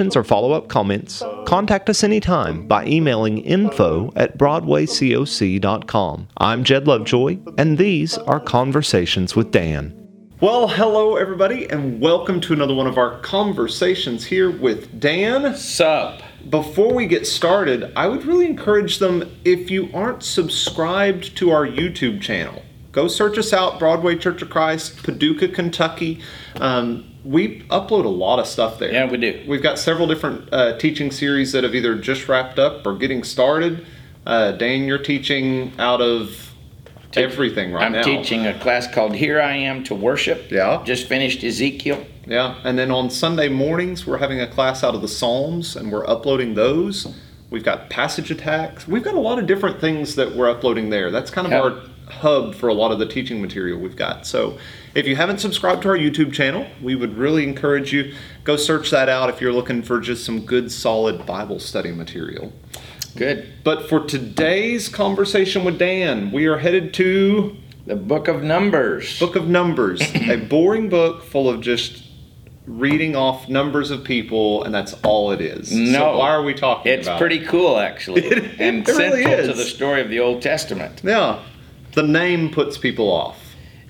or follow up comments, contact us anytime by emailing info at broadwaycoc.com. I'm Jed Lovejoy, and these are Conversations with Dan. Well, hello everybody, and welcome to another one of our conversations here with Dan. Sup? Before we get started, I would really encourage them if you aren't subscribed to our YouTube channel, go search us out, Broadway Church of Christ, Paducah, Kentucky. Um, we upload a lot of stuff there. Yeah, we do. We've got several different uh, teaching series that have either just wrapped up or getting started. Uh, Dan, you're teaching out of everything right now. I'm teaching a class called Here I Am to Worship. Yeah. Just finished Ezekiel. Yeah, and then on Sunday mornings we're having a class out of the Psalms, and we're uploading those. We've got passage attacks. We've got a lot of different things that we're uploading there. That's kind of Yep. our hub for a lot of the teaching material we've got. So, if you haven't subscribed to our YouTube channel, we would really encourage you go search that out if you're looking for just some good solid Bible study material. Good. But for today's conversation with Dan, we are headed to The Book of Numbers. Book of Numbers, a boring book full of just reading off numbers of people, and that's all it is. So No. why are we talking about It's pretty cool, actually, It- and it really central to the story of the Old Testament. Yeah, the name puts people off.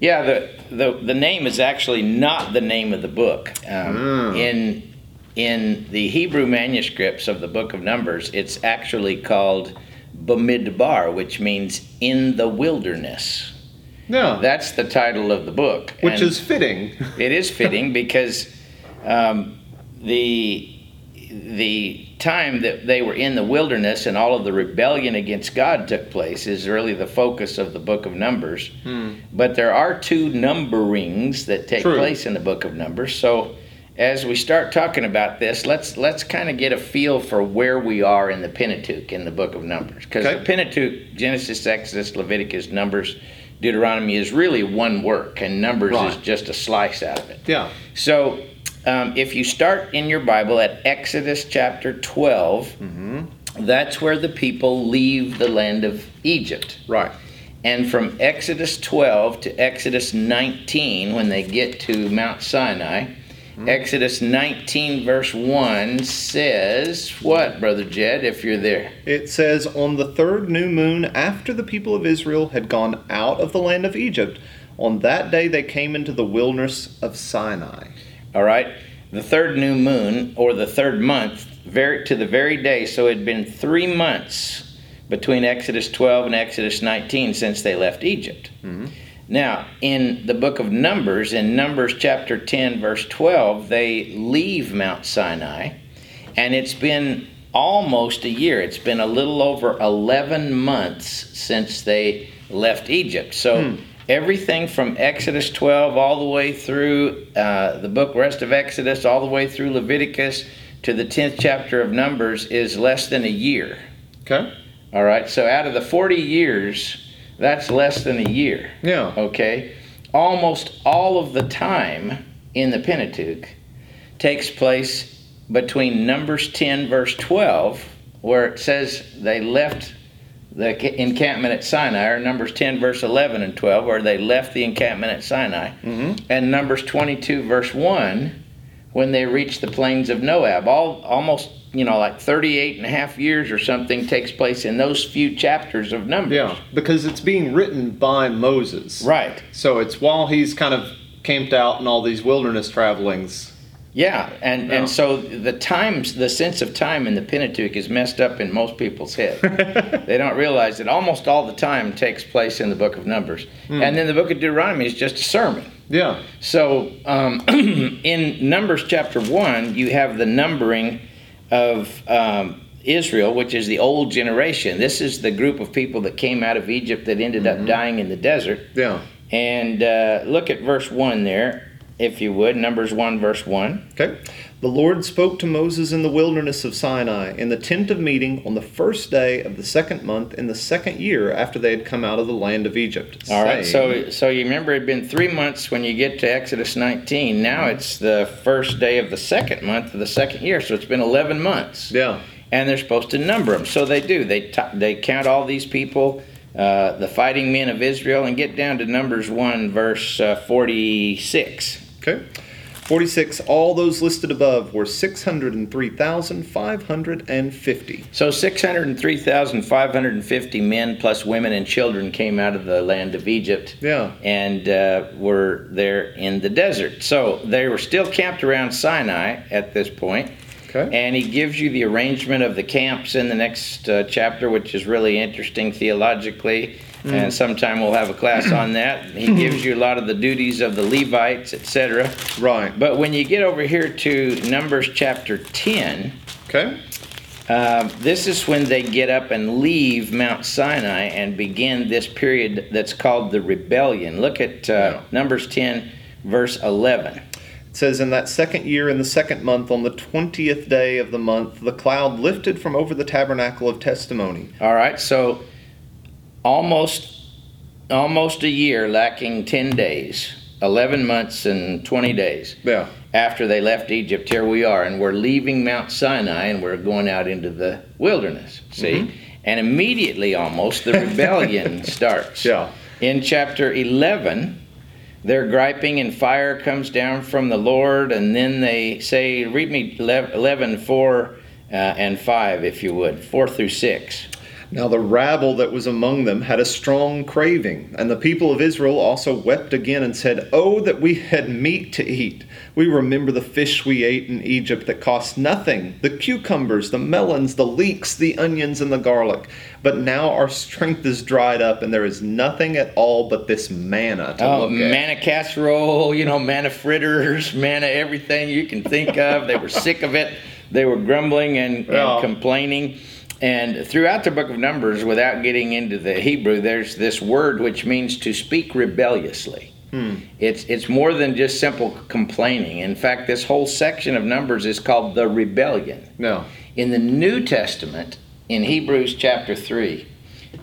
Yeah, the the, the name is actually not the name of the book. Um, Mm. In in the Hebrew manuscripts of the Book of Numbers, it's actually called Bamidbar, which means in the wilderness. Yeah, That's the title of the book, which And- is fitting. It is fitting because um, the the time that they were in the wilderness and all of the rebellion against God took place is really the focus of the book of Numbers. Hmm. But there are two numberings that take True. place in the book of Numbers. So as we start talking about this, let's let's kind of get a feel for where we are in the Pentateuch in the book of Numbers because Okay. the Pentateuch, Genesis, Exodus, Leviticus, Numbers, Deuteronomy is really one work, and Numbers is just a slice out of it. Yeah, So, um, if you start in your Bible at Exodus chapter 12, that's where the people leave the land of Egypt. right. And from Exodus 12 to Exodus 19, when they get to Mount Sinai, Exodus 19, verse 1 says, What, Brother Jed, if you're there? It says, On the third new moon, after the people of Israel had gone out of the land of Egypt, on that day they came into the wilderness of Sinai. All right. The third new moon, or the third month, very to the very day. So it had been three months between Exodus 12 and Exodus 19 since they left Egypt. Mm-hmm. Now, in the book of Numbers, in Numbers chapter 10, verse 12, they leave Mount Sinai, and it's been almost a year. It's been a little over 11 months since they left Egypt. So hmm. Everything from Exodus 12 all the way through uh, the book, rest of Exodus, all the way through Leviticus to the 10th chapter of Numbers is less than a year. Okay? All right, so out of the 40 years, that's less than a year. Yeah. Okay, almost all of the time in the Pentateuch takes place between Numbers 10, verse 12, where it says they left the encampment at Sinai, or Numbers 10, verse 11 and 12, where they left the encampment at Sinai, mm-hmm. and Numbers 22, verse 1, when they reached the plains of Moab. All almost, you know, like 38 and a half years or something takes place in those few chapters of Numbers. Yeah, because it's being written by Moses. Right. So it's while he's kind of camped out in all these wilderness travelings. Yeah, and, Yeah. and so the times, the sense of time in the Pentateuch is messed up in most people's head. they don't realize that almost all the time takes place in the book of Numbers, and then the book of Deuteronomy is just a sermon. Yeah. So um, in Numbers chapter one, you have the numbering of um, Israel, which is the old generation. This is the group of people that came out of Egypt that ended up dying in the desert. Yeah. And uh, look at verse 1 there. If you would, Numbers 1, verse 1. Okay. The Lord spoke to Moses in the wilderness of Sinai in the tent of meeting on the first day of the second month in the second year after they had come out of the land of Egypt. All right. saying- So, so you remember it'd been three months when you get to Exodus 19. Now it's the first day of the second month of the second year. So it's been 11 months. yeah. and they're supposed to number them. So they do. They t- they count all these people, uh, the fighting men of Israel, and get down to Numbers one, verse uh, forty six. Okay. 46. All those listed above were 603,550. So six hundred and three thousand five hundred and fifty men plus women and children came out of the land of Egypt. Yeah. And uh, were there in the desert. So they were still camped around Sinai at this point. Okay. And he gives you the arrangement of the camps in the next uh, chapter, which is really interesting theologically. Mm. And sometime we'll have a class on that. He gives you a lot of the duties of the Levites, etc. Right. But when you get over here to Numbers chapter 10, Okay. uh, this is when they get up and leave Mount Sinai and begin this period that's called the rebellion. Look at uh, Yeah. Numbers 10, verse 11. It says, In that second year, in the second month, on the twentieth day of the month, the cloud lifted from over the tabernacle of testimony. All right, so almost almost a year lacking 10 days 11 months and 20 days Yeah. after they left egypt here we are and we're leaving mount sinai and we're going out into the wilderness see mm-hmm. and immediately almost the rebellion starts Yeah. in chapter 11 they're griping and fire comes down from the lord and then they say read me 11 4 uh, and 5 if you would 4 through 6 Now the rabble that was among them had a strong craving, and the people of Israel also wept again and said, Oh, that we had meat to eat! We remember the fish we ate in Egypt that cost nothing the cucumbers, the melons, the leeks, the onions, and the garlic. But now our strength is dried up, and there is nothing at all but this manna to Oh, look at. manna casserole, you know, manna fritters, manna everything you can think of. They were sick of it. They were grumbling and, and complaining. And throughout the book of Numbers, without getting into the Hebrew, there's this word which means to speak rebelliously. Hmm. It's it's more than just simple complaining. In fact, this whole section of Numbers is called the rebellion. No. In the New Testament, in Hebrews chapter 3,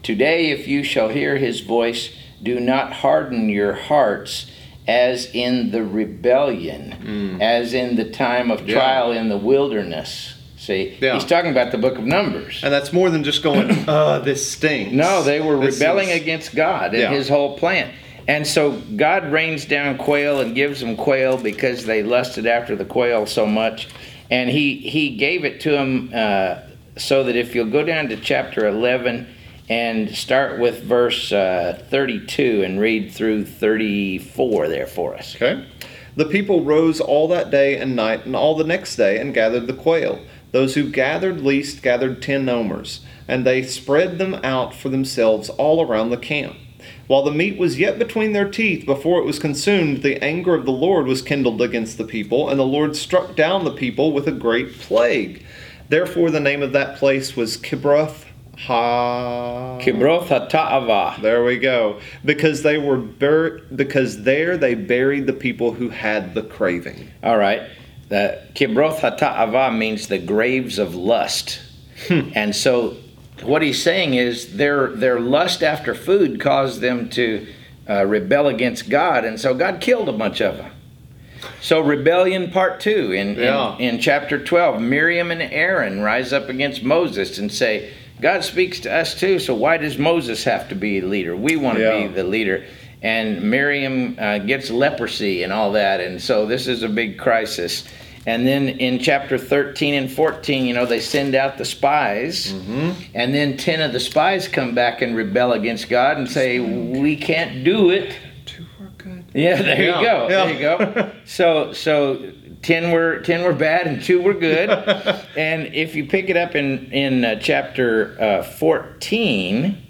today if you shall hear his voice, do not harden your hearts as in the rebellion, hmm. as in the time of Yeah. trial in the wilderness. See, Yeah. he's talking about the book of Numbers. And that's more than just going, uh, this stinks. No, they were This rebelling is- against God and Yeah. his whole plan. And so God rains down quail and gives them quail because they lusted after the quail so much. And he, he gave it to them uh, so that if you'll go down to chapter 11 and start with verse uh, 32 and read through 34 there for us. Okay. The people rose all that day and night and all the next day and gathered the quail. Those who gathered least gathered ten omers, and they spread them out for themselves all around the camp. While the meat was yet between their teeth before it was consumed, the anger of the Lord was kindled against the people, and the Lord struck down the people with a great plague. Therefore, the name of that place was Kibroth Ha. Kibroth Hata'avah. There we go. Because they were bur- because there they buried the people who had the craving. All right. The Kibroth Hata'avah means the graves of lust. And so what he's saying is their their lust after food caused them to uh, rebel against God, and so God killed a bunch of them. So rebellion part two in, Yeah. in in chapter twelve, Miriam and Aaron rise up against Moses and say, God speaks to us too. So why does Moses have to be the leader? We want to Yeah. be the leader. And Miriam uh, gets leprosy and all that, and so this is a big crisis. And then in chapter 13 and 14, you know, they send out the spies. And then 10 of the spies come back and rebel against God and say, We can't do it. Two were good. Yeah, there Yeah, you go. yeah. There you go. So so 10 were 10 were bad and 2 were good. and if you pick it up in in uh, chapter uh, 14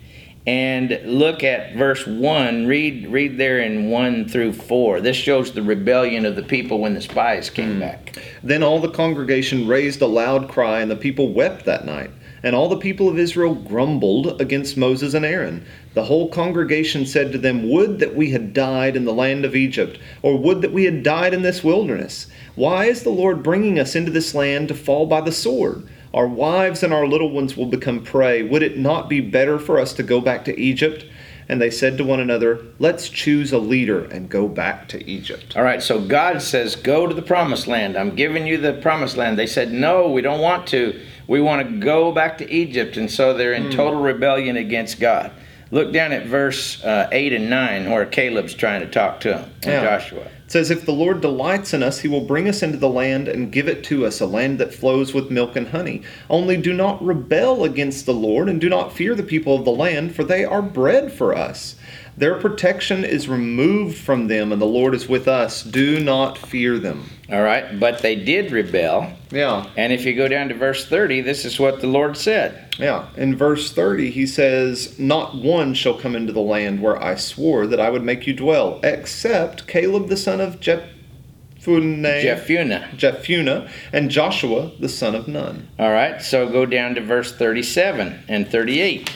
and look at verse 1, read read there in 1 through 4. This shows the rebellion of the people when the spies came hmm. back. Then all the congregation raised a loud cry, and the people wept that night. And all the people of Israel grumbled against Moses and Aaron. The whole congregation said to them, Would that we had died in the land of Egypt, or would that we had died in this wilderness. Why is the Lord bringing us into this land to fall by the sword? Our wives and our little ones will become prey. Would it not be better for us to go back to Egypt? And they said to one another, Let's choose a leader and go back to Egypt. All right, so God says, Go to the promised land. I'm giving you the promised land. They said, No, we don't want to. We want to go back to Egypt. And so they're in total rebellion against God. Look down at verse uh, 8 and 9 where Caleb's trying to talk to him, and Yeah. Joshua. It says, If the Lord delights in us, he will bring us into the land and give it to us, a land that flows with milk and honey. Only do not rebel against the Lord, and do not fear the people of the land, for they are bread for us. Their protection is removed from them, and the Lord is with us. Do not fear them. All right, but they did rebel. Yeah, And if you go down to verse 30, this is what the Lord said. yeah. In verse 30, he says, Not one shall come into the land where I swore that I would make you dwell, except Caleb the son of Jephunneh. Jephunneh. Jephunneh, and Joshua the son of Nun. All right, so go down to verse 37 and 38.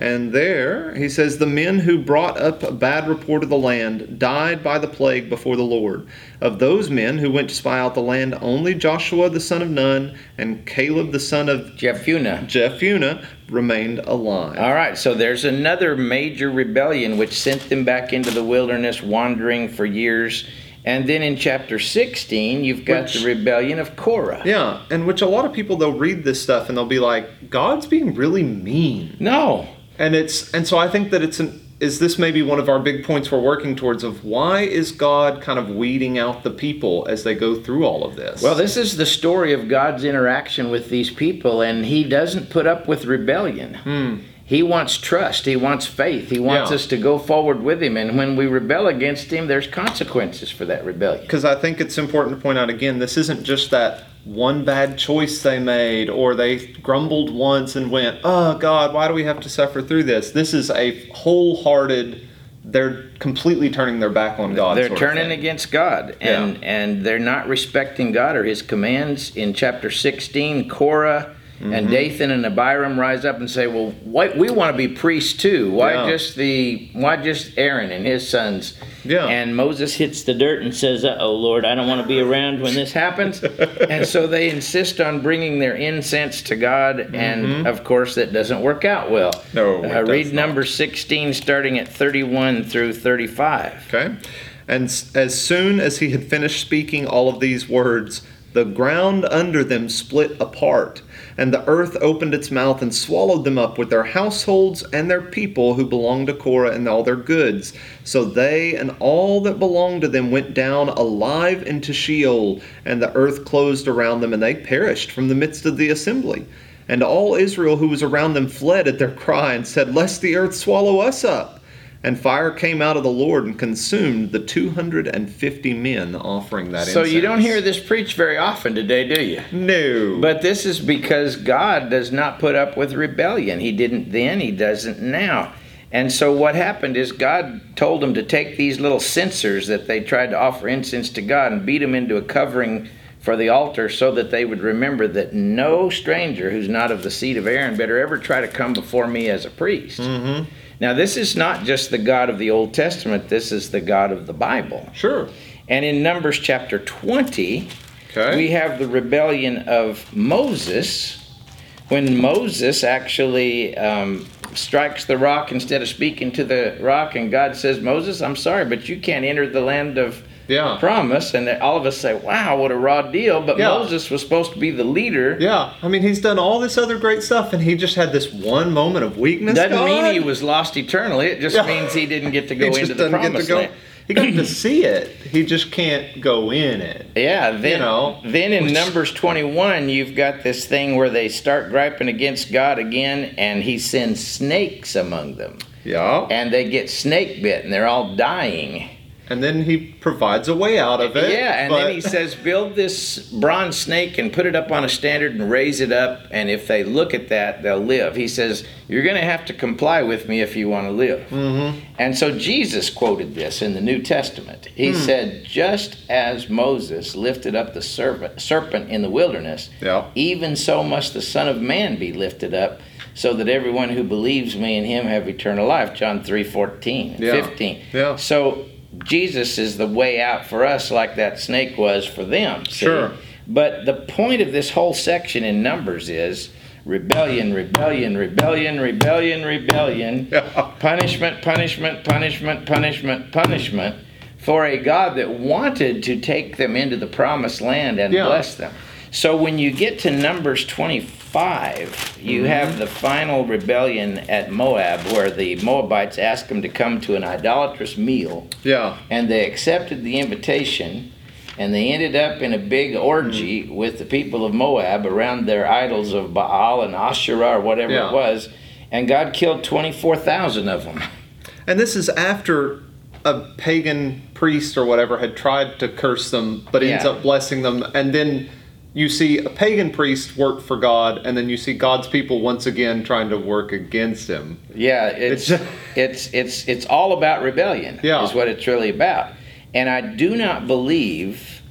And there he says, The men who brought up a bad report of the land died by the plague before the Lord. Of those men who went to spy out the land, only Joshua the son of Nun and Caleb the son of Jephunneh. Jephunneh remained alive. All right, so there's another major rebellion which sent them back into the wilderness, wandering for years. And then in chapter 16, you've got Which- the rebellion of Korah. Yeah, and which a lot of people they'll read this stuff and they'll be like, God's being really mean. No, And it's and so I think that it's an is this maybe one of our big points we're working towards of why is God kind of weeding out the people as they go through all of this? Well, this is the story of God's interaction with these people, and He doesn't put up with rebellion. Hmm. He wants trust. He wants faith. He wants Yeah. us to go forward with Him. And when we rebel against Him, there's consequences for that rebellion. because I think it's important to point out again, this isn't just that one bad choice they made or they grumbled once and went, "Oh God, why do we have to suffer through this?" This is a wholehearted. They're completely turning their back on God. They're turning against God, and and they're not respecting God or His commands. In chapter 16, Korah Mm-hmm. and Dathan and Abiram rise up and say, "Well, why, we want to be priests too. Why Yeah. just the why just Aaron and his sons?" Yeah. And Moses hits the dirt and says, "Uh oh, Lord, I don't want to be around when this happens." and so they insist on bringing their incense to God, and of course that doesn't work out well. Mm-hmm. No, it uh, read not. number 16, starting at 31 through 35. Okay. And as soon as he had finished speaking all of these words, the ground under them split apart, and the earth opened its mouth and swallowed them up with their households and their people who belonged to Korah and all their goods. So they and all that belonged to them went down alive into Sheol, and the earth closed around them, and they perished from the midst of the assembly. And all Israel who was around them fled at their cry and said, Lest the earth swallow us up. And fire came out of the Lord and consumed the 250 men offering that incense. So you don't hear this preached very often today, do you? No. But this is because God does not put up with rebellion. He didn't then, He doesn't now. And so what happened is God told them to take these little censers that they tried to offer incense to God and beat them into a covering for the altar so that they would remember that no stranger who's not of the seed of Aaron better ever try to come before me as a priest. Mm-hmm. Now, this is not just the God of the Old Testament, this is the God of the Bible. Sure. And in Numbers chapter 20, Okay. we have the rebellion of Moses when Moses actually um, strikes the rock instead of speaking to the rock, and God says, Moses, I'm sorry, but you can't enter the land of Yeah. promise. And all of us say, wow, what a raw deal. But Yeah. Moses was supposed to be the leader. Yeah. I mean, he's done all this other great stuff, and he just had this one moment of weakness. Doesn't God. mean he was lost eternally. It just Yeah. means he didn't get to go into the promised land. He got to see it. He just can't go in it. Yeah, then know, then in which- Numbers 21, you've got this thing where they start griping against God again, and He sends snakes among them, Yeah. and they get snake bit, and they're all dying. And then he provides a way out of it. Yeah, and but- then he says, build this bronze snake and put it up on a standard and raise it up, and if they look at that, they'll live. He says, You're going to have to comply with me if you want to live. Mm-hmm. And so Jesus quoted this in the New Testament. He said, Just as Moses lifted up the serpent, serpent in the wilderness, Yeah. even so must the Son of Man be lifted up. So that everyone who believes me in him have eternal life. John 3 14 and Yeah. 15. Yeah. So Jesus is the way out for us, like that snake was for them. see? Sure. But the point of this whole section in Numbers is rebellion, rebellion, rebellion, rebellion, rebellion, Yeah. punishment, punishment, punishment, punishment, punishment for a God that wanted to take them into the promised land and Yeah. bless them. So when you get to Numbers 25, you Mm-hmm. have the final rebellion at Moab where the Moabites ask them to come to an idolatrous meal Yeah. and they accepted the invitation and they ended up in a big orgy Mm. with the people of Moab around their idols of Baal and Asherah or whatever Yeah. it was and God killed 24,000 of them. And this is after a pagan priest or whatever had tried to curse them, but ends up blessing them. And then you see a pagan priest work for God, and then you see God's people once again trying to work against him. Yeah, it's It's- it's it's it's all about rebellion. Yeah. is what it's really about. And I do not believe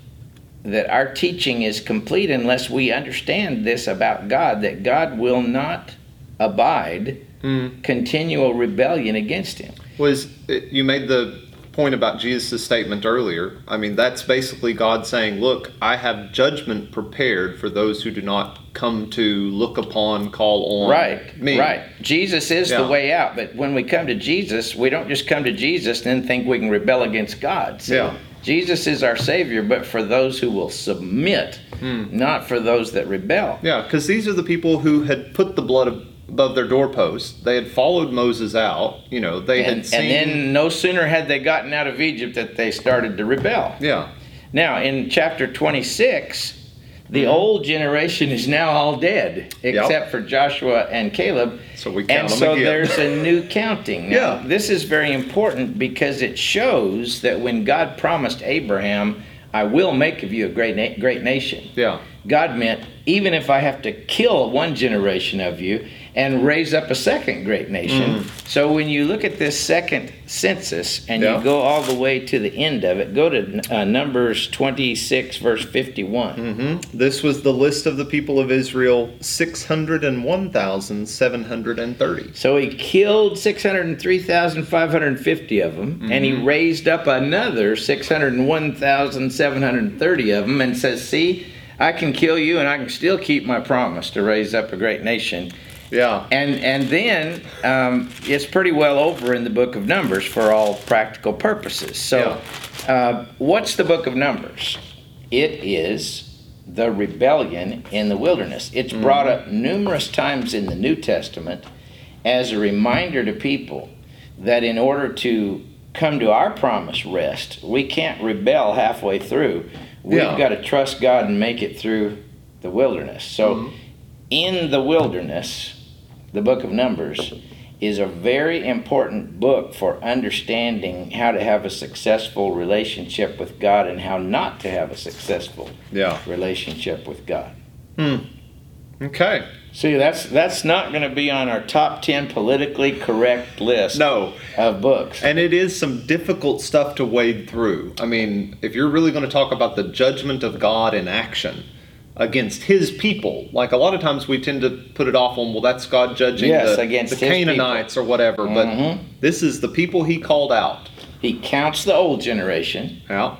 that our teaching is complete unless we understand this about God that God will not abide Mm. continual rebellion against him. Was you made the point about Jesus' statement earlier? I mean, that's basically God saying, "Look, I have judgment prepared for those who do not come to look upon, call on Right, me." right. Jesus is Yeah. the way out, but when we come to Jesus, we don't just come to Jesus and then think we can rebel against God. See? Yeah. Jesus is our Savior, but for those who will submit, Hmm. not for those that rebel. Yeah, because these are the people who had put the blood ab- above their doorposts. They had followed Moses out. You know, they And, had seen. and then no sooner had they gotten out of Egypt that they started to rebel. yeah, Now, in chapter 26, the Mm-hmm. old generation is now all dead, except for Joshua and Caleb. so we count And so again. there's a new counting. Now, Yeah. This is very important because it shows that when God promised Abraham, I will make of you a great, na- great nation. yeah, God meant, even if I have to kill one generation of you and raise up a second great nation. So when you look at this second census and Mm. Yeah. you go all the way to the end of it, go to uh, Numbers 26, verse 51. hmm This was the list of the people of Israel: six hundred and one thousand seven hundred and thirty. So he killed 603,550 of them, and Mm-hmm. he raised up another 601,730 of them, and says, See, I can kill you, and I can still keep my promise to raise up a great nation. Yeah, And, and then um, it's pretty well over in the book of Numbers for all practical purposes. So, uh, what's the book of Numbers? It is the rebellion in the wilderness. It's brought up numerous times in the New Testament as a reminder to people that in order to come to our promised rest, we can't rebel halfway through. We've Yeah. got to trust God and make it through the wilderness. So, in the wilderness, the book of Numbers is a very important book for understanding how to have a successful relationship with God and how not to have a successful yeah. relationship with God. Hmm. Okay. See, that's that's not going to be on our top 10 politically correct list No, of books. and it is some difficult stuff to wade through. I mean, if you're really going to talk about the judgment of God in action against His people, like a lot of times we tend to put it off on, well, that's God judging Yes, the, against the Canaanites or whatever. But Mhm. this is the people He called out. He counts the old generation, Yeah.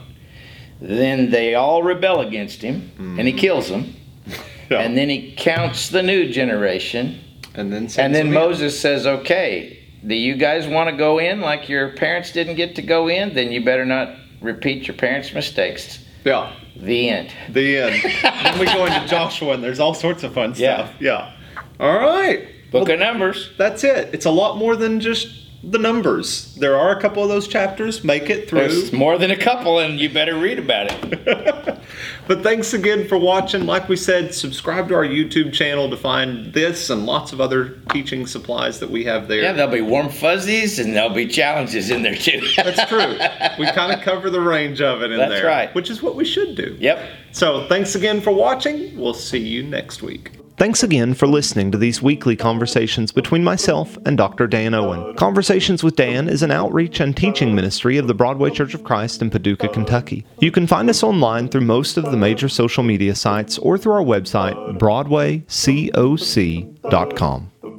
then they all rebel against him, and he kills them. Yeah. And then he counts the new generation, And then And then them in. Moses says, okay, do you guys want to go in like your parents didn't get to go in? Then you better not repeat your parents' mistakes. Yeah. The end. The end. then we go into Joshua, and there's all sorts of fun Yeah. stuff. Yeah. All right. Book of Numbers. That's it. It's a lot more than just the numbers. There are a couple of those chapters make it through. There's more than a couple, and you better read about it. But thanks again for watching. Like we said, subscribe to our YouTube channel to find this and lots of other teaching supplies that we have there. Yeah, there'll be warm fuzzies and there'll be challenges in there too. That's true. we kind of cover the range of it in That's there. right. Which is what we should do. Yep. So thanks again for watching. We'll see you next week. Thanks again for listening to these weekly conversations between myself and Dr. Dan Owen. Conversations with Dan is an outreach and teaching ministry of the Broadway Church of Christ in Paducah, Kentucky. You can find us online through most of the major social media sites or through our website, broadwaycoc.com.